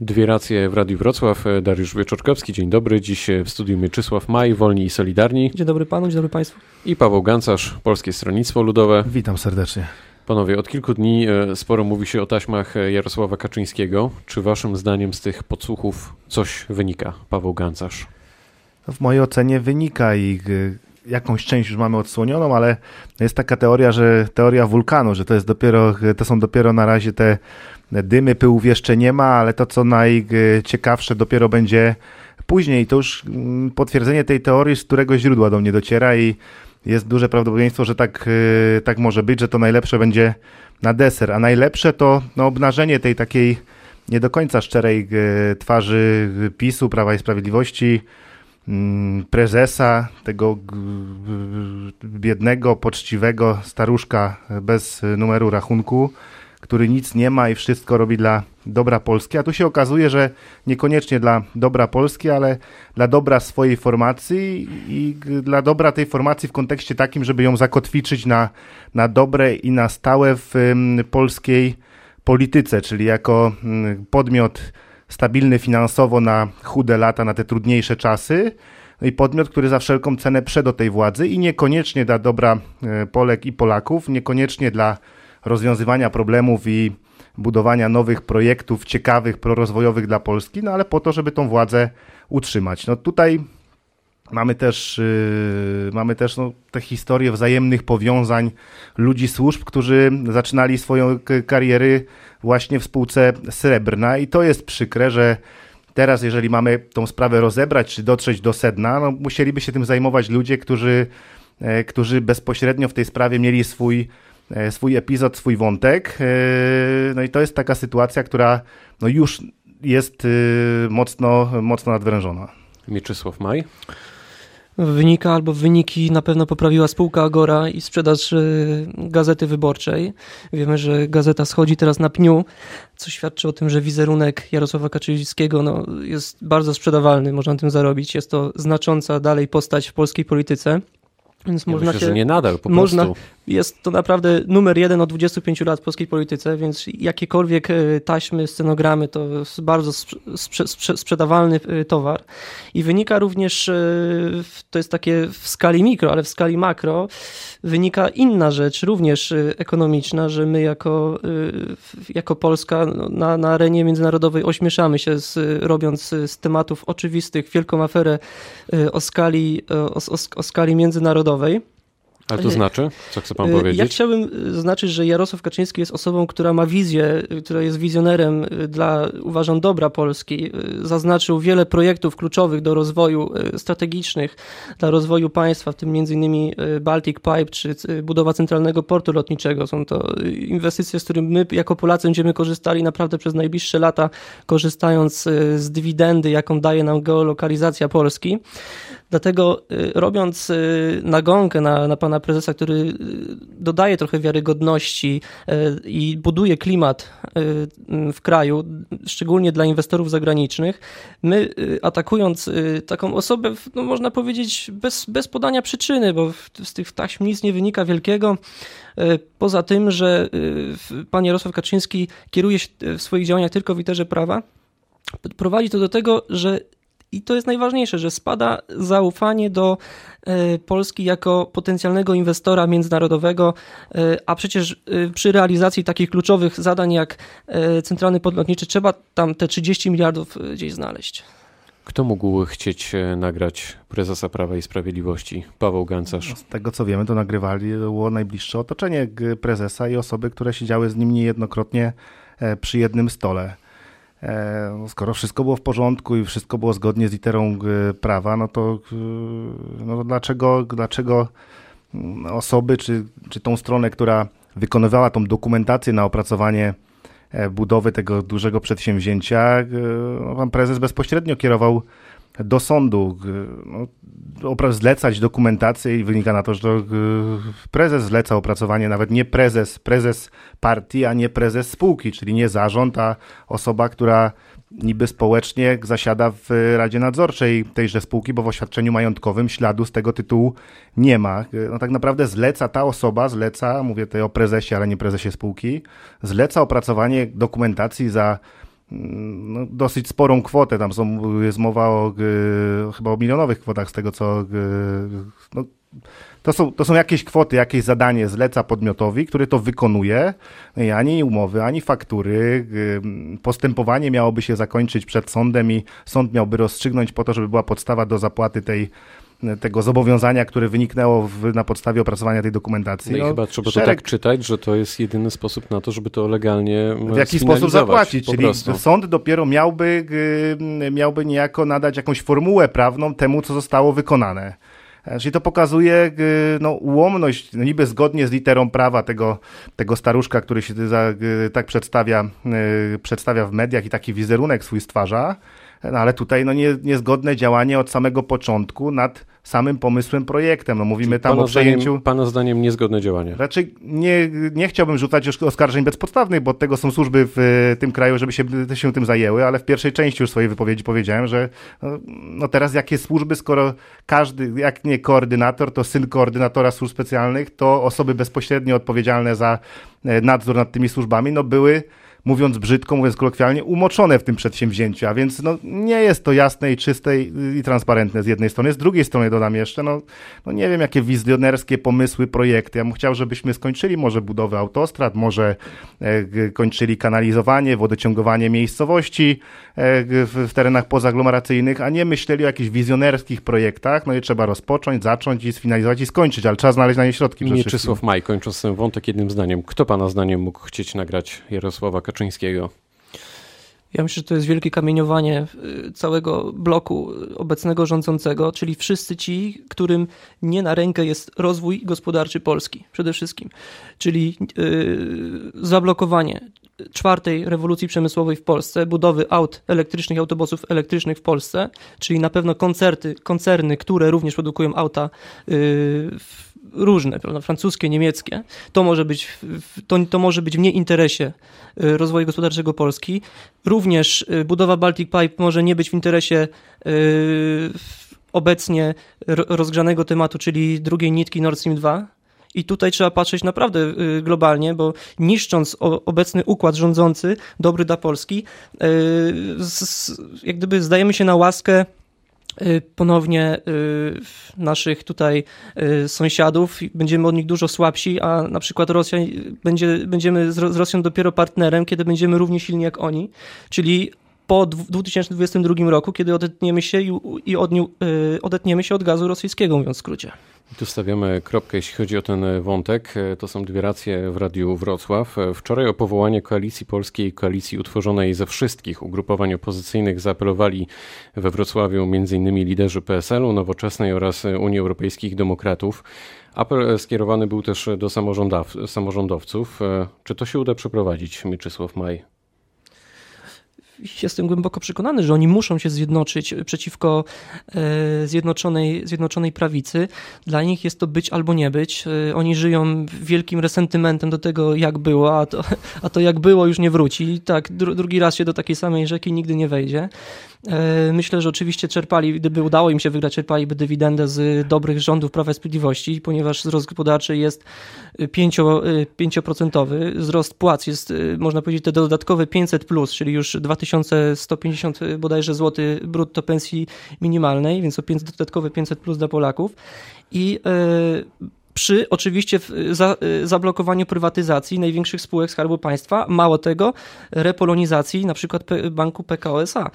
Dwie racje w Radiu Wrocław. Dariusz Wieczorkowski, dzień dobry. Dziś w studiu Mieczysław Maj, Wolni i Solidarni. Dzień dobry panu, dzień dobry państwu. I Paweł Gancarz, Polskie Stronnictwo Ludowe. Witam serdecznie. Panowie, od kilku dni e, sporo mówi się o taśmach Jarosława Kaczyńskiego. Czy waszym zdaniem z tych podsłuchów coś wynika? Paweł Gancarz. W mojej ocenie wynika i e, jakąś część już mamy odsłonioną, ale jest taka teoria, że teoria wulkanu, że to jest dopiero, to są dopiero na razie te dymy, pyłów jeszcze nie ma, ale to co najciekawsze dopiero będzie później. To już mm, potwierdzenie tej teorii z którego źródła do mnie dociera i jest duże prawdopodobieństwo, że tak, e, tak może być, że to najlepsze będzie na deser, a najlepsze to no, obnażenie tej takiej nie do końca szczerej e, twarzy PiSu, Prawa i Sprawiedliwości, mm, prezesa, tego biednego, poczciwego staruszka bez numeru rachunku, który nic nie ma i wszystko robi dla dobra Polski, a tu się okazuje, że niekoniecznie dla dobra Polski, ale dla dobra swojej formacji i dla dobra tej formacji w kontekście takim, żeby ją zakotwiczyć na, na dobre i na stałe w polskiej polityce, czyli jako podmiot stabilny finansowo na chude lata, na te trudniejsze czasy, i podmiot, który za wszelką cenę prze do tej władzy i niekoniecznie dla dobra e, Polek i Polaków, niekoniecznie dla rozwiązywania problemów i budowania nowych projektów ciekawych, prorozwojowych dla Polski, no ale po to, żeby tą władzę utrzymać. No tutaj mamy też, yy, mamy też no, te historie wzajemnych powiązań ludzi służb, którzy zaczynali swoją kariery właśnie w spółce Srebrna i to jest przykre, że teraz jeżeli mamy tą sprawę rozebrać, czy dotrzeć do sedna, no, musieliby się tym zajmować ludzie, którzy, e, którzy bezpośrednio w tej sprawie mieli swój swój epizod, swój wątek. E, no i to jest taka sytuacja, która no już jest e, mocno, mocno nadwrężona. Mieczysław Maj. Wynika albo wyniki na pewno poprawiła spółka Agora i sprzedaż gazety wyborczej. Wiemy, że gazeta schodzi teraz na pniu, co świadczy o tym, że wizerunek Jarosława Kaczyńskiego no, jest bardzo sprzedawalny, można na tym zarobić. Jest to znacząca dalej postać w polskiej polityce. Więc ja można myślę, się, że nie nadal, po można, prostu. Jest to naprawdę numer jeden od 25 lat w polskiej polityce, więc jakiekolwiek e, taśmy, scenogramy to bardzo sprze sprze sprzedawalny e, towar. I wynika również, e, to jest takie w skali mikro, ale w skali makro, wynika inna rzecz, również ekonomiczna, że my jako, jako Polska no, na, na arenie międzynarodowej ośmieszamy się, z, robiąc z tematów oczywistych wielką aferę o skali, o, o, o skali międzynarodowej. Ale to znaczy? Co chce pan powiedzieć? Ja chciałbym y, zaznaczyć, że Jarosław Kaczyński jest osobą, która ma wizję, y, która jest wizjonerem y, dla, uważam, dobra Polski. Zaznaczył wiele projektów kluczowych do rozwoju strategicznych, dla rozwoju państwa, w tym m.in. Baltic Pipe czy budowa centralnego portu lotniczego. Są to inwestycje, z których my jako Polacy będziemy korzystali naprawdę przez najbliższe lata, korzystając z dywidendy, jaką daje nam geolokalizacja Polski. Dlatego robiąc nagonkę na, na pana prezesa, który y, dodaje trochę wiarygodności y, i buduje klimat y, w kraju, szczególnie dla inwestorów zagranicznych, my atakując taką osobę, no można powiedzieć, bez, bez podania przyczyny, bo z tych taśm nic nie wynika wielkiego, poza tym, że pan Jarosław Kaczyński kieruje się w swoich działaniach tylko w literze prawa, prowadzi to do tego, że i to jest najważniejsze, że spada zaufanie do e, Polski jako potencjalnego inwestora międzynarodowego, e, a przecież e, przy realizacji takich kluczowych zadań jak centralny port lotniczy trzeba tam te 30 miliardów gdzieś znaleźć. Kto mógł chcieć nagrać prezesa Prawa i Sprawiedliwości? Paweł Gancarz. No, z tego co wiemy, to nagrywali było najbliższe otoczenie prezesa i osoby, które siedziały z nim niejednokrotnie przy jednym stole. E, no, skoro wszystko było w porządku i wszystko było zgodnie z literą e, prawa, no to, e, no to dlaczego, dlaczego mm, osoby, czy, czy tą stronę, która wykonywała tą dokumentację na opracowanie budowy tego dużego przedsięwzięcia, no, pan prezes bezpośrednio kierował do sądu no, zlecać dokumentację i wynika na to, że to prezes zleca opracowanie, nawet nie prezes, prezes partii, a nie prezes spółki, czyli nie zarząd, a osoba, która niby społecznie zasiada w Radzie Nadzorczej tejże spółki, bo w oświadczeniu majątkowym śladu z tego tytułu nie ma. No tak naprawdę zleca ta osoba, zleca, mówię tutaj o prezesie, ale nie prezesie spółki, zleca opracowanie dokumentacji za no, dosyć sporą kwotę. Tam są, jest mowa o chyba o milionowych kwotach z tego, co no, to są, to są jakieś kwoty, jakieś zadanie zleca podmiotowi, który to wykonuje. I ani umowy, ani faktury. Postępowanie miałoby się zakończyć przed sądem i sąd miałby rozstrzygnąć po to, żeby była podstawa do zapłaty tej tego zobowiązania, które wyniknęło w, na podstawie opracowania tej dokumentacji. No i no, chyba trzeba szereg... to tak czytać, że to jest jedyny sposób na to, żeby to legalnie W jaki sposób zapłacić, czyli prostu. sąd dopiero miałby, miałby niejako nadać jakąś formułę prawną temu, co zostało wykonane. E, czyli to pokazuje no, ułomność, no niby zgodnie z literą prawa tego, tego staruszka, który się za, tak przedstawia, przedstawia w mediach i taki wizerunek swój stwarza, no, ale tutaj no, nie, niezgodne działanie od samego początku nad samym pomysłem, projektem. No mówimy tam pana o przejęciu... Zdaniem, pana zdaniem niezgodne działanie. Raczej nie, nie chciałbym rzucać już oskarżeń bezpodstawnych, bo od tego są służby w tym kraju, żeby się, się tym zajęły, ale w pierwszej części już swojej wypowiedzi powiedziałem, że no, no teraz jakie służby, skoro każdy, jak nie koordynator, to syn koordynatora służb specjalnych, to osoby bezpośrednio odpowiedzialne za e, nadzór nad tymi służbami, no były mówiąc brzydko, mówiąc kolokwialnie, umoczone w tym przedsięwzięciu, a więc no, nie jest to jasne i czyste i, i transparentne z jednej strony. Z drugiej strony dodam jeszcze, no, no nie wiem, jakie wizjonerskie pomysły, projekty. Ja bym chciał, żebyśmy skończyli może budowę autostrad, może e, kończyli kanalizowanie, wodociągowanie miejscowości e, w, w terenach pozaglomeracyjnych, a nie myśleli o jakichś wizjonerskich projektach. No i trzeba rozpocząć, zacząć i sfinalizować i skończyć, ale trzeba znaleźć na nie środki. Mieczysław Maj, kończąc ten wątek jednym zdaniem. Kto pana zdaniem mógł chcieć nagrać Jarosława Kaczyńskiego? Kaczyńskiego? Ja myślę, że to jest wielkie kamieniowanie y, całego bloku obecnego rządzącego, czyli wszyscy ci, którym nie na rękę jest rozwój gospodarczy Polski przede wszystkim. Czyli yy, zablokowanie czwartej rewolucji przemysłowej w Polsce, budowy aut elektrycznych, autobusów elektrycznych w Polsce, czyli na pewno koncerty, koncerny, które również produkują auta yy, różne, prawda, francuskie, niemieckie, to może być, to, to może być w nieinteresie y, rozwoju gospodarczego Polski. Również y, budowa Baltic Pipe może nie być w interesie y, obecnie rozgrzanego tematu, czyli drugiej nitki Nord Stream 2, i tutaj trzeba patrzeć naprawdę globalnie, bo niszcząc obecny układ rządzący, dobry dla Polski, jak gdyby zdajemy się na łaskę ponownie y, naszych tutaj y, sąsiadów. Będziemy od nich dużo słabsi, a na przykład Rosja będzie, będziemy z Rosją dopiero partnerem, kiedy będziemy równie silni jak oni, czyli po 2022 roku, kiedy odetniemy się i, i odetniemy się od gazu rosyjskiego, mówiąc w skrócie. Tu stawiamy kropkę, jeśli chodzi o ten wątek. To są dwie racje w Radiu Wrocław. Wczoraj o powołanie Koalicji Polskiej, koalicji utworzonej ze wszystkich ugrupowań opozycyjnych zaapelowali we Wrocławiu m.in. liderzy PSL-u, Nowoczesnej oraz Unii Europejskich Demokratów. Apel skierowany był też do samorządowców. Czy to się uda przeprowadzić, Mieczysław Maj? Jestem głęboko przekonany, że oni muszą się zjednoczyć przeciwko e, zjednoczonej, zjednoczonej prawicy. Dla nich jest to być albo nie być. E, oni żyją wielkim resentymentem do tego, jak było, a to, a to jak było już nie wróci. Tak, drugi raz się do takiej samej rzeki nigdy nie wejdzie. E, myślę, że oczywiście czerpali, gdyby udało im się wygrać, czerpaliby dywidendę z dobrych rządów Prawa i Sprawiedliwości, ponieważ wzrost gospodarczy jest 5%, e, wzrost płac jest, e, można powiedzieć, te dodatkowe 500, plus, czyli już 2150 bodajże złoty brutto pensji minimalnej, więc o 5, dodatkowe 500 plus dla Polaków. I przy oczywiście za, zablokowaniu prywatyzacji największych spółek Skarbu Państwa, mało tego, repolonizacji na przykład banku PKO SA.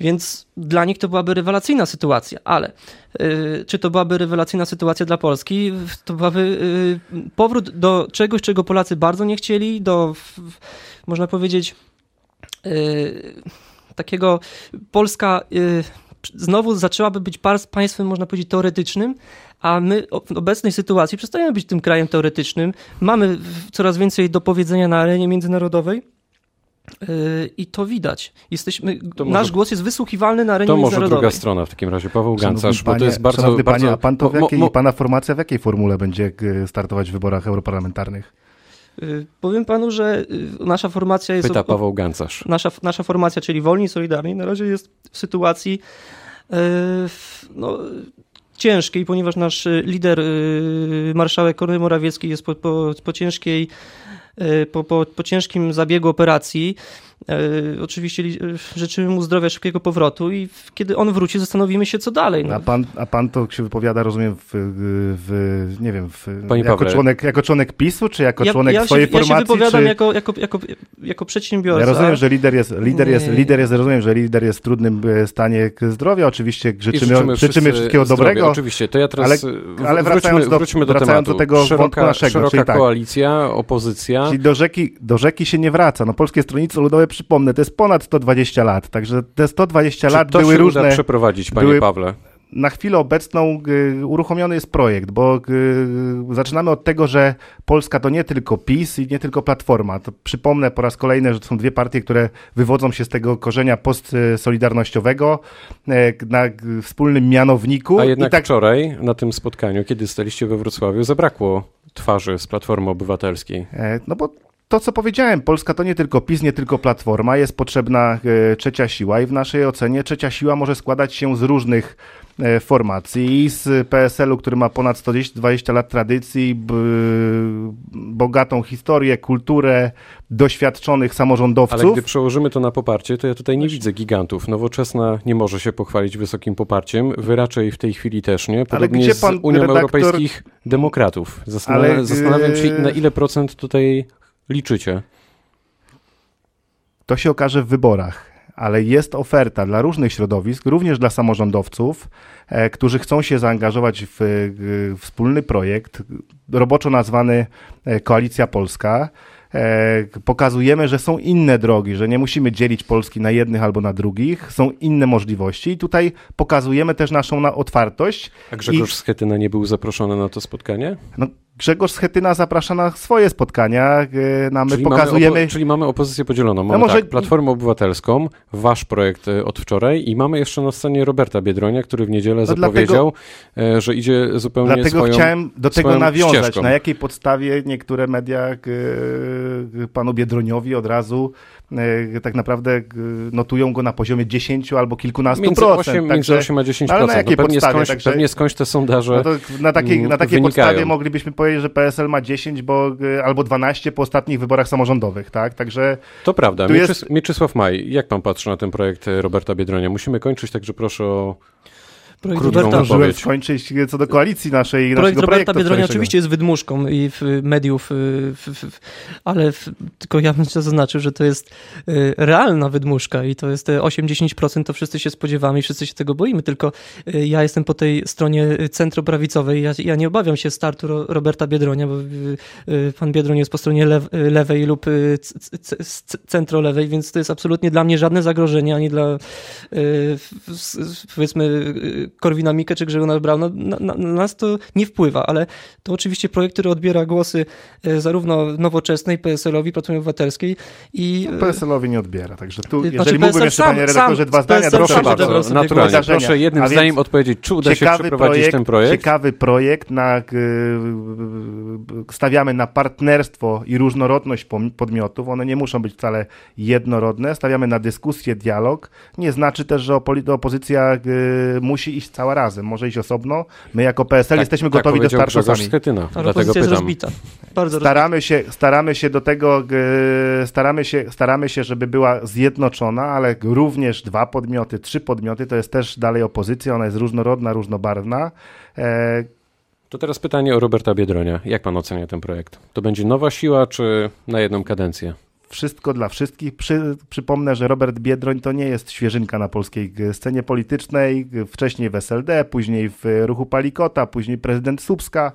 Więc dla nich to byłaby rewelacyjna sytuacja, ale y, czy to byłaby rewelacyjna sytuacja dla Polski? To byłaby y, powrót do czegoś, czego Polacy bardzo nie chcieli, do, można powiedzieć, y, takiego Polska znowu zaczęłaby być państwem, można powiedzieć, teoretycznym, a my w obecnej sytuacji przestajemy być tym krajem teoretycznym. Mamy coraz więcej do powiedzenia na arenie międzynarodowej Yy, I to widać. Jesteśmy, to nasz głos jest wysłuchiwalny na arenie To może druga strona w takim razie, Paweł Gancarz, bo to jest bardzo... Szanowny bardzo, panie, a pan to w jakiej, mo, mo, pana formacja w jakiej formule będzie startować w wyborach europarlamentarnych? Yy, powiem panu, że yy, nasza formacja jest... Pyta Paweł Gancarz. Nasza, nasza formacja, czyli Wolni i Solidarni, na razie jest w sytuacji no, ciężkiej, ponieważ nasz lider, marszałek Kornel Morawiecki jest po, po, po ciężkiej po, po, po ciężkim zabiegu operacji. E, oczywiście życzymy mu zdrowia, szybkiego powrotu i kiedy on wróci, zastanowimy się, co dalej. No. A, pan, a pan to się wypowiada, rozumiem, w, w nie wiem, w, jako, członek, jako członek PiSu, czy jako ja, członek ja swojej się, formacji? Ja się wypowiadam czy... jako, jako, jako, jako przedsiębiorca. Ja rozumiem, że lider jest, lider jest, lider jest, rozumiem, że lider jest w trudnym e, stanie zdrowia, oczywiście życzymy, życzymy, życzymy wszystkiego zdrowia, dobrego. Oczywiście, to ja teraz ale, ale wracając, do, wróćmy do, wracając do tego szeroka, wątku naszego. Szeroka czyli tak, koalicja, opozycja. Czyli do rzeki, do rzeki się nie wraca. No Polskie Stronnictwo Ludowe, przypomnę, to jest ponad 120 lat, także te 120 Czy lat to były się różne... Uda przeprowadzić, panie były, Pawle? Na chwilę obecną y, uruchomiony jest projekt, bo y, zaczynamy od tego, że Polska to nie tylko PiS i nie tylko Platforma. To przypomnę po raz kolejny, że to są dwie partie, które wywodzą się z tego korzenia postsolidarnościowego y, na wspólnym mianowniku. A jednak tak... wczoraj na tym spotkaniu, kiedy staliście we Wrocławiu, zabrakło twarzy z Platformy Obywatelskiej. E, no bo to, co powiedziałem, Polska to nie tylko PiS, nie tylko Platforma, jest potrzebna e, trzecia siła i w naszej ocenie trzecia siła może składać się z różnych e, formacji. I z PSL-u, który ma ponad 120 lat tradycji, bogatą historię, kulturę, doświadczonych samorządowców. Ale gdy przełożymy to na poparcie, to ja tutaj nie widzę gigantów. Nowoczesna nie może się pochwalić wysokim poparciem, wy raczej w tej chwili też nie. Podobnie Ale gdzie pan z Unią redaktor... Europejskich Demokratów. Ale... Zastanawiam się, na ile procent tutaj liczycie? To się okaże w wyborach, ale jest oferta dla różnych środowisk, również dla samorządowców, e, którzy chcą się zaangażować w, w wspólny projekt, roboczo nazwany e, Koalicja Polska. E, pokazujemy, że są inne drogi, że nie musimy dzielić Polski na jednych albo na drugich, są inne możliwości i tutaj pokazujemy też naszą otwartość. A Grzegorz I... Schetyna nie był zaproszony na to spotkanie? No, Grzegorz Schetyna zaprasza na swoje spotkania, e, no, my czyli pokazujemy... Mamy czyli mamy opozycję podzieloną. Mamy no może... tak, Platformę Obywatelską, wasz projekt e, od wczoraj i mamy jeszcze na scenie Roberta Biedronia, który w niedzielę no zapowiedział, dlatego... że idzie zupełnie Dlatego swoją chciałem do tego nawiązać, ścieżką. na jakiej podstawie niektóre media panu Biedroniowi od razu tak naprawdę notują go na poziomie 10 albo kilkunastu między procent. 8, także, między 8 a 10 ale na jakiej no pewnie, podstawie, skądś, także, pewnie skądś te sondaże no Na takiej, na takiej podstawie moglibyśmy powiedzieć, że PSL ma 10 bo, e, albo 12 po ostatnich wyborach samorządowych, tak? Także to prawda. Mieczys jest... Mieczysław Maj, jak pan patrzy na ten projekt Roberta Biedronia? Musimy kończyć, także proszę o Projekt Roberta skończyć co do koalicji naszej. Projekt Roberta Biedronia oczywiście jest wydmuszką i w mediów, w, w, ale tylko ja bym zaznaczył, że to jest y, realna wydmuszka i to jest 8-10%, to wszyscy się spodziewamy i wszyscy się tego boimy, tylko y, ja jestem po tej stronie centroprawicowej, ja, ja nie obawiam się startu Roberta Biedronia, bo y, pan Biedroń jest po stronie lew, lewej lub centrolewej, więc to jest absolutnie dla mnie żadne zagrożenie, ani dla powiedzmy Korwina Mikke czy Grzegorza Brauna, na, na, na, nas to nie wpływa, ale to oczywiście projekt, który odbiera głosy e, zarówno nowoczesnej, PSL-owi, Platformie Obywatelskiej i... No, PSL-owi nie odbiera, także tu, znaczy, jeżeli mógłbym jeszcze, sam, panie redaktorze, dwa zdania... Proszę bardzo, naturalnie, proszę jednym zdaniem odpowiedzieć, czy uda się przeprowadzić projekt, ten projekt? Ciekawy projekt, na, stawiamy na partnerstwo i różnorodność podmiotów, one nie muszą być wcale jednorodne, stawiamy na dyskusję, dialog, nie znaczy też, że opozycja musi iść cała razem, może iść osobno. My jako PSL tak, jesteśmy tak gotowi do startu sami. Schetyna, dlatego pytam. Jest rozbita. Bardzo staramy się, staramy się do tego, staramy się, staramy się, żeby była zjednoczona, ale również dwa podmioty, trzy podmioty, to jest też dalej opozycja, ona jest różnorodna, różnobarwna. E, to teraz pytanie o Roberta Biedronia. Jak pan ocenia ten projekt? To będzie nowa siła, czy na jedną kadencję? wszystko dla wszystkich. Przy, przypomnę, że Robert Biedroń to nie jest świeżynka na polskiej scenie politycznej. Wcześniej w SLD, później w ruchu Palikota, później prezydent Słupska.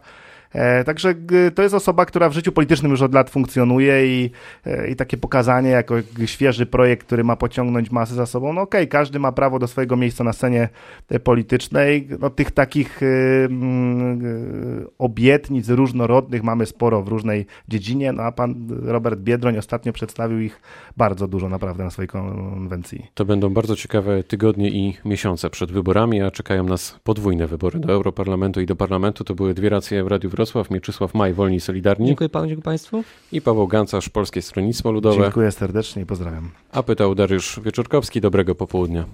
E, także to jest osoba, która w życiu politycznym już od lat funkcjonuje i, e, i takie pokazanie jako świeży projekt, który ma pociągnąć masę za sobą, no okej, okay, każdy ma prawo do swojego miejsca na scenie e, politycznej. No, tych takich mm, obietnic różnorodnych mamy sporo w różnej dziedzinie, no a pan Robert Biedroń ostatnio przedstawił ich bardzo dużo naprawdę na swojej konwencji. To będą bardzo ciekawe tygodnie i miesiące przed wyborami, a czekają nas podwójne wybory do Europarlamentu i do Parlamentu. To były dwie racje w Radiu Wrocław, Mieczysław Maj, Wolni i Solidarni. Dziękuję panu, dziękuję państwu. I Paweł Gancarz, Polskie Stronnictwo Ludowe. Dziękuję serdecznie i pozdrawiam. A pytał Dariusz Wieczorkowski. Dobrego popołudnia.